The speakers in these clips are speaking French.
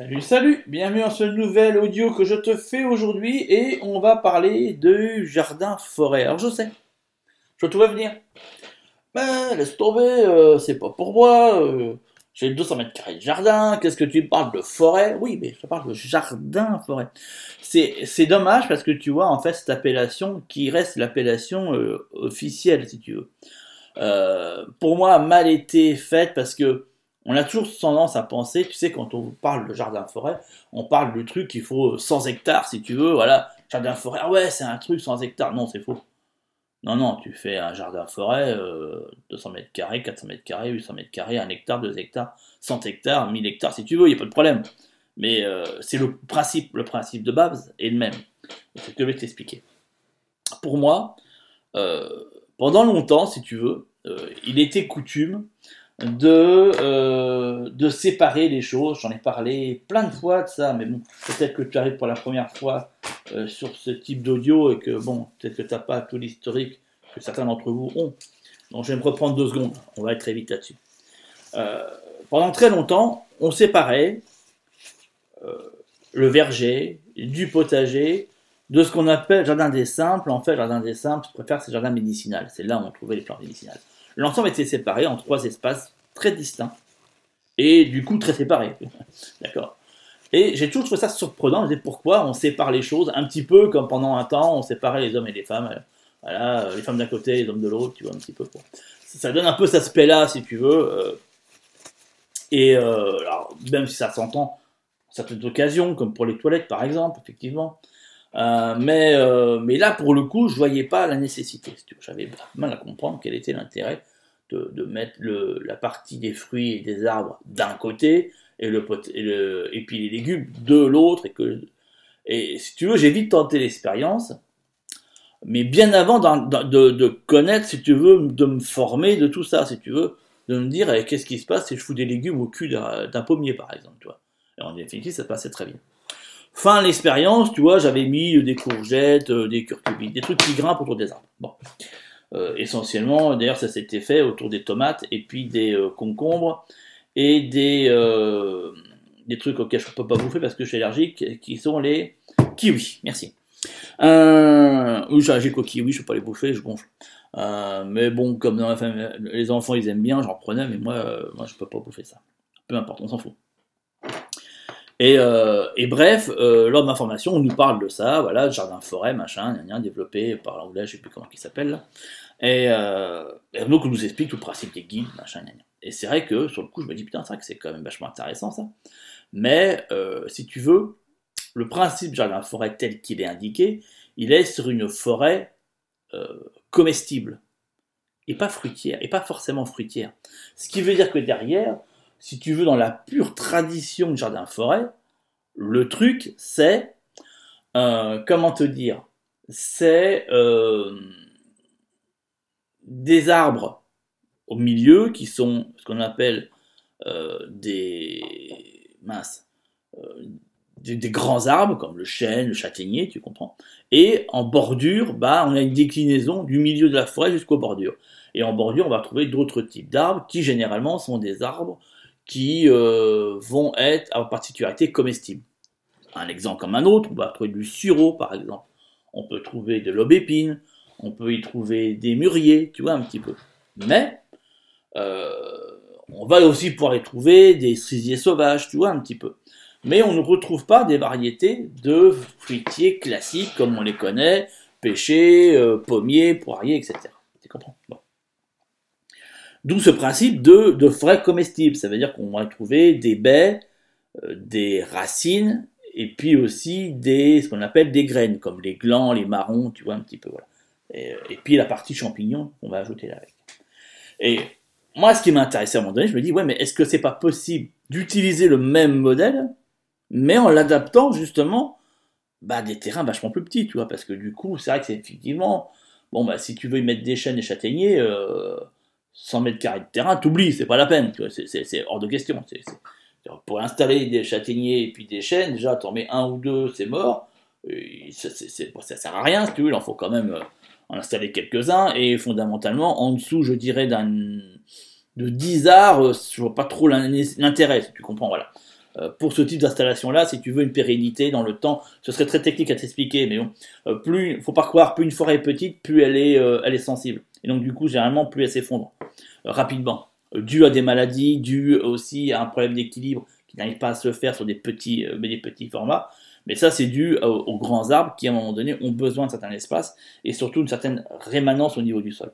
Salut, salut, bienvenue dans ce nouvel audio que je te fais aujourd'hui et on va parler de jardin-forêt. Alors je sais, je te vois venir. Ben, laisse tomber, euh, c'est pas pour moi, euh, j'ai 200 mètres carrés de jardin, qu'est-ce que tu parles de forêt? Oui, mais je parle de jardin-forêt. C'est dommage parce que tu vois, en fait, cette appellation qui reste l'appellation euh, officielle, si tu veux. pour moi, mal été faite parce que on a toujours tendance à penser, tu sais, quand on parle de jardin-forêt, on parle du truc qu'il faut 100 hectares, si tu veux, voilà, jardin-forêt, ah ouais, c'est un truc 100 hectares. Non, c'est faux. Non, non, tu fais un jardin-forêt, 200 euh, mètres carrés, 400 mètres carrés, 800 mètres carrés, 1 hectare, 2 hectares, 100 hectares, 1000 hectares, si tu veux, il n'y a pas de problème. Mais euh, c'est le principe, le principe de base est le même. C'est ce que je vais t'expliquer. Pour moi, euh, pendant longtemps, si tu veux, il était coutume de, euh, de séparer les choses. J'en ai parlé plein de fois de ça, mais bon, peut-être que tu arrives pour la première fois euh, sur ce type d'audio et que, bon, peut-être que tu n'as pas tout l'historique que certains d'entre vous ont. Donc je vais me reprendre deux secondes, on va être très vite là-dessus. Euh, pendant très longtemps, on séparait le verger du potager de ce qu'on appelle jardin des simples. En fait, jardin des simples, je préfère c'est jardin médicinal. C'est là où on trouvait les plantes médicinales. L'ensemble était séparé en trois espaces très distincts et du coup très séparés. D'accord Et j'ai toujours trouvé ça surprenant. Je pourquoi on sépare les choses un petit peu comme pendant un temps on séparait les hommes et les femmes. Voilà, les femmes d'un côté, les hommes de l'autre, tu vois, un petit peu. Ça donne un peu cet aspect-là, si tu veux. Euh. Et euh, alors, même si ça s'entend certaines occasions, comme pour les toilettes par exemple, effectivement. Euh, mais, mais là, pour le coup, je voyais pas la nécessité. J'avais mal à comprendre quel était l'intérêt de, mettre la partie des fruits et des arbres d'un côté et, le, et, et puis les légumes de l'autre. Et, et si tu veux, j'ai vite tenté l'expérience, mais bien avant de, connaître, si tu veux, de me former de tout ça, si tu veux, de me dire eh, qu'est-ce qui se passe si je fous des légumes au cul d'un pommier, par exemple. Tu. Et en définitive, ça passait très bien. Fin l'expérience, tu vois, j'avais mis des courgettes, euh, des curcubites, des trucs qui grimpent autour des arbres. Bon. Euh, essentiellement, d'ailleurs ça s'était fait autour des tomates et puis des euh, concombres et des, euh, des trucs auxquels je ne peux pas bouffer parce que je suis allergique, qui sont les kiwis. Merci. Euh, oui, j'ai allergique aux kiwis, je ne peux pas les bouffer, je gonfle. mais bon, comme dans la les enfants ils aiment bien, j'en prenais, mais moi, moi je peux pas bouffer ça. Peu importe, on s'en fout. Et, et, bref, lors de ma formation, on nous parle de ça, voilà, jardin-forêt, machin, développé par l'anglais, je sais plus comment il s'appelle. Et, euh, et donc, on nous explique tout le principe des guides, machin, Et c'est vrai que, sur le coup, je me dis, putain, c'est c'est quand même vachement intéressant, ça. Mais, euh, si tu veux, le principe jardin-forêt tel qu'il est indiqué, il est sur une forêt euh, comestible, et pas fruitière, et pas forcément fruitière. Ce qui veut dire que derrière, si tu veux, dans la pure tradition de jardin-forêt, le truc, c'est, euh, comment te dire, c'est euh, des arbres au milieu qui sont ce qu'on appelle euh, des minces, des, grands arbres comme le chêne, le châtaignier, tu comprends. Et en bordure, bah, on a une déclinaison du milieu de la forêt jusqu'aux bordures. Et en bordure, on va trouver d'autres types d'arbres qui généralement sont des arbres qui euh, vont être à particularité comestibles. Un exemple comme un autre, on va trouver du sureau par exemple. On peut trouver de l'aubépine, on peut y trouver des mûriers, tu vois, un petit peu. Mais, euh, on va aussi pouvoir y trouver des cerisiers sauvages, tu vois, un petit peu. Mais on ne retrouve pas des variétés de fruitiers classiques comme on les connaît, pêchers, euh, pommiers, poiriers, etc. Tu comprends? D'où ce principe de, frais comestibles. Ça veut dire qu'on va trouver des baies, euh, des racines, et puis aussi des, ce qu'on appelle des graines, comme les glands, les marrons, tu vois, un petit peu. Voilà. Et, puis la partie champignon, on va ajouter là avec. Et moi, ce qui m'intéressait à un moment donné, je me dis, ouais, mais est-ce que c'est pas possible d'utiliser le même modèle, mais en l'adaptant justement bah, des terrains vachement plus petits, tu vois, parce que du coup, c'est vrai que c'est effectivement, bon, bah, si tu veux y mettre des chênes et châtaigniers, euh, 100 mètres carrés de terrain, t'oublies, c'est pas la peine, c'est hors de question. pour installer des châtaigniers et puis des chênes, déjà, t'en mets un ou deux, c'est mort. ça, ça, sert à rien, si tu veux, il en faut quand même euh, en installer quelques-uns, et fondamentalement, en dessous, je dirais, de 10 arts, euh, je vois pas trop l'intérêt, tu comprends, voilà. Euh, pour ce type d'installation-là, si tu veux une pérennité dans le temps, ce serait très technique à t'expliquer, mais bon, euh, plus, faut pas croire, plus une forêt est petite, plus elle est, euh, elle est sensible. Et donc du coup, généralement, plus elle s'effondre rapidement, dû à des maladies, dû aussi à un problème d'équilibre qui n'arrive pas à se faire sur des petits, des petits formats. Mais ça, c'est dû aux, grands arbres qui, à un moment donné, ont besoin de certain espace et surtout une certaine rémanence au niveau du sol,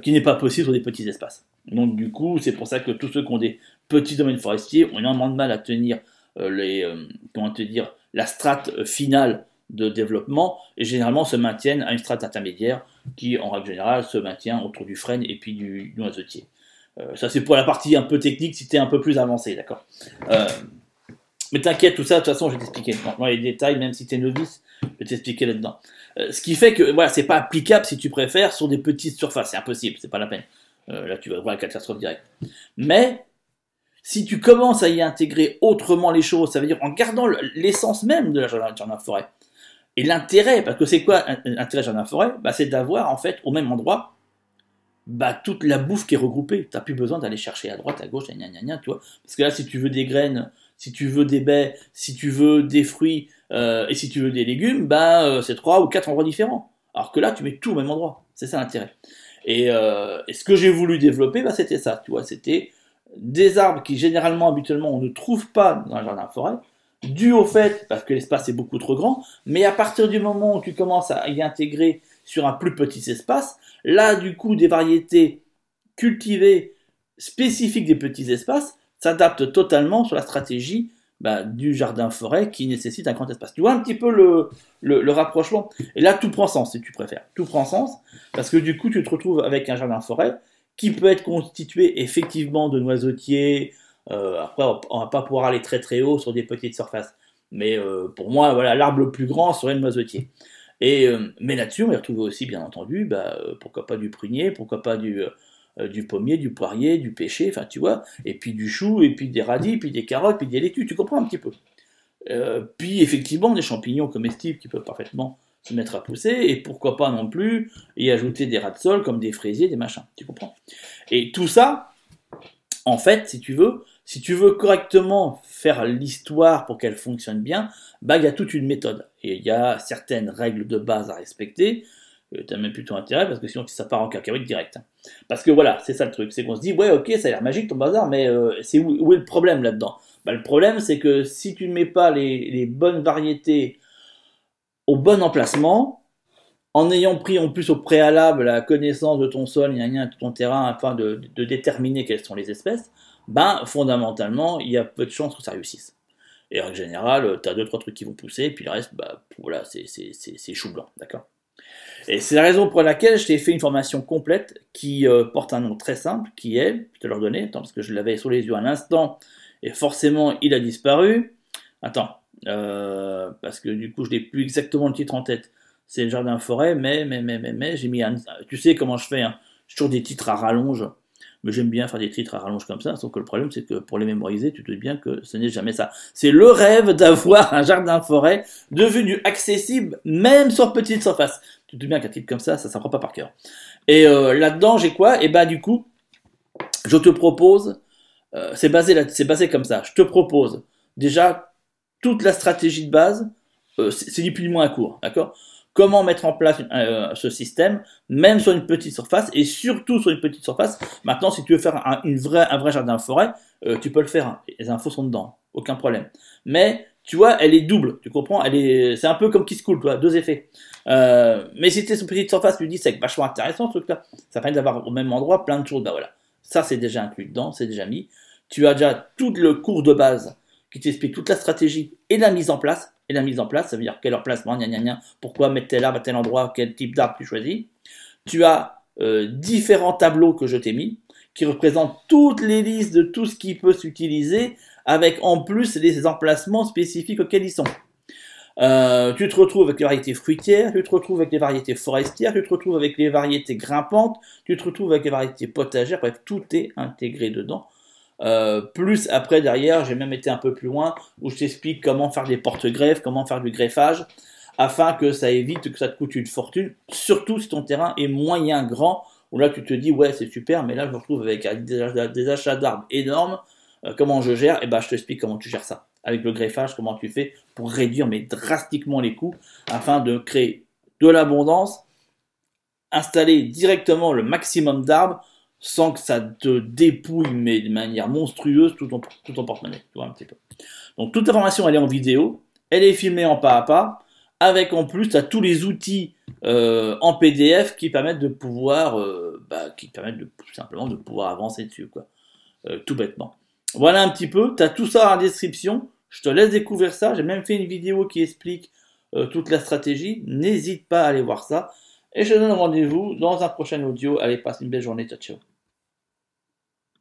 qui n'est pas possible sur des petits espaces. Donc, du coup, c'est pour ça que tous ceux qui ont des petits domaines forestiers ont énormément de mal à tenir euh, les, euh, comment te dire, la strate finale de développement et généralement se maintiennent à une strate intermédiaire qui, en règle générale, se maintient autour du frêne et puis du, noisetier. Euh, ça, c'est pour la partie un peu technique si tu es un peu plus avancé, d'accord? Mais t'inquiète, tout ça, de toute façon, je vais t'expliquer. Dans les détails, même si tu es novice, je vais t'expliquer là-dedans. ce qui fait que, voilà, c'est pas applicable si tu préfères sur des petites surfaces, c'est impossible, c'est pas la peine. là, tu vas voir la catastrophe directe. Mais si tu commences à y intégrer autrement les choses, ça veut dire en gardant l'essence même de la jardin forêt. Et l'intérêt, parce que c'est quoi l'intérêt jardin forêt? Bah, C'est d'avoir en fait au même endroit bah, toute la bouffe qui est regroupée. Tu n'as plus besoin d'aller chercher à droite, à gauche, gna, gna, gna, tu vois. Parce que là, si tu veux des graines, si tu veux des baies, si tu veux des fruits euh, et si tu veux des légumes, bah, euh, c'est trois ou quatre endroits différents. Alors que là, tu mets tout au même endroit. C'est ça l'intérêt. Et, euh, et, ce que j'ai voulu développer, bah, c'était ça, tu vois. C'était des arbres qui généralement, habituellement, on ne trouve pas dans un jardin forêt, dû au fait, parce que l'espace est beaucoup trop grand, mais à partir du moment où tu commences à y intégrer sur un plus petit espace, là, du coup, des variétés cultivées spécifiques des petits espaces s'adaptent totalement sur la stratégie bah, du jardin forêt qui nécessite un grand espace. Tu vois un petit peu le, rapprochement? Et là, tout prend sens, si tu préfères. Tout prend sens, parce que du coup, tu te retrouves avec un jardin forêt qui peut être constitué effectivement de noisetiers. Euh, après, on va pas pouvoir aller très très haut sur des petites surfaces. Mais euh, pour moi, voilà, l'arbre le plus grand serait le noisetier. Et, euh, mais là-dessus, on va retrouver aussi, bien entendu, bah, pourquoi pas du prunier, pourquoi pas du, du pommier, du poirier, du pêcher, enfin tu vois, et puis du chou, et puis des radis, puis des carottes, puis des laitues, tu comprends un petit peu. puis effectivement, des champignons comestibles qui peuvent parfaitement se mettre à pousser, et pourquoi pas non plus y ajouter des rats de sol comme des fraisiers, des machins, tu comprends Et tout ça, en fait, si tu veux, si tu veux correctement faire l'histoire pour qu'elle fonctionne bien, bah il y a toute une méthode, et il y a certaines règles de base à respecter, tu as même plutôt intérêt parce que sinon ça part en cacahuète direct. Parce que voilà, c'est ça le truc, c'est qu'on se dit ouais ok ça a l'air magique ton bazar, mais euh, c'est où, est le problème là-dedans? Bah, Le problème c'est que si tu ne mets pas les, les bonnes variétés au bon emplacement, en ayant pris en plus au préalable la connaissance de ton sol, de ton terrain, afin de, déterminer quelles sont les espèces, ben fondamentalement, il y a peu de chances que ça réussisse. Et en général, tu as deux trois trucs qui vont pousser, et puis le reste, bah, voilà, c'est chou blanc, d'accord? Et c'est la raison pour laquelle je t'ai fait une formation complète qui euh, porte un nom très simple, qui est, je te le redonner, attends, parce que je l'avais sous les yeux à l'instant, et forcément il a disparu. Attends, euh, parce que du coup, je n'ai plus exactement le titre en tête. C'est le jardin forêt, mais, mais, mais, mais, mais j'ai mis un. Tu sais comment je fais, hein. J'ai toujours des titres à rallonge. Mais j'aime bien faire des titres à rallonge comme ça, sauf que le problème, c'est que pour les mémoriser, tu te dis bien que ce n'est jamais ça. C'est le rêve d'avoir un jardin forêt devenu accessible, même sur petite surface. Tu te dis bien qu'un titre comme ça, ça ne s'apprend pas par cœur. Et euh, là-dedans, j'ai quoi? Et bah, du coup, je te propose, euh, c'est basé, là, basé comme ça. Je te propose déjà toute la stratégie de base, euh, c'est ni plus ni moins à court, d'accord? Comment mettre en place euh, ce système, même sur une petite surface, et surtout sur une petite surface. Maintenant, si tu veux faire un, une vraie, un vrai jardin forêt, euh, tu peux le faire. Hein. Les infos sont dedans, aucun problème. Mais tu vois, elle est double, tu comprends? Elle est, c'est un peu comme Kiss Cool, toi, deux effets. mais si tu es sur une petite surface, tu dis c'est vachement intéressant ce truc-là. Ça permet d'avoir au même endroit plein de choses. Bah voilà, ça c'est déjà inclus dedans, c'est déjà mis. Tu as déjà tout le cours de base qui t'explique toute la stratégie et la mise en place. La mise en place, ça veut dire quel emplacement, pourquoi mettre tel arbre à tel endroit, quel type d'arbre tu choisis. Tu as euh, différents tableaux que je t'ai mis, qui représentent toutes les listes de tout ce qui peut s'utiliser, avec en plus les emplacements spécifiques auxquels ils sont. Euh, tu te retrouves avec les variétés fruitières, tu te retrouves avec les variétés forestières, tu te retrouves avec les variétés grimpantes, tu te retrouves avec les variétés potagères, bref, tout est intégré dedans euh, plus après derrière, j'ai même été un peu plus loin où je t'explique comment faire des porte-greffes, comment faire du greffage, afin que ça évite que ça te coûte une fortune, surtout si ton terrain est moyen grand, où là tu te dis ouais c'est super, mais là je me retrouve avec des, achats d'arbres énormes, euh, comment je gère, et eh ben je t'explique comment tu gères ça. Avec le greffage, comment tu fais pour réduire mais drastiquement les coûts afin de créer de l'abondance, installer directement le maximum d'arbres sans que ça te dépouille mais de manière monstrueuse tout ton, tout porte-monnaie. Tu vois un petit peu. Donc toute l'information elle est en vidéo, elle est filmée en pas à pas, avec en plus à tous les outils euh, en PDF qui permettent de pouvoir, euh, bah, qui permettent de, simplement de pouvoir avancer dessus, quoi. Euh, tout bêtement. Voilà un petit peu, tu as tout ça en description, je te laisse découvrir ça, j'ai même fait une vidéo qui explique toute la stratégie, n'hésite pas à aller voir ça, et je te donne rendez-vous dans un prochain audio, allez, passe une belle journée, ciao ciao.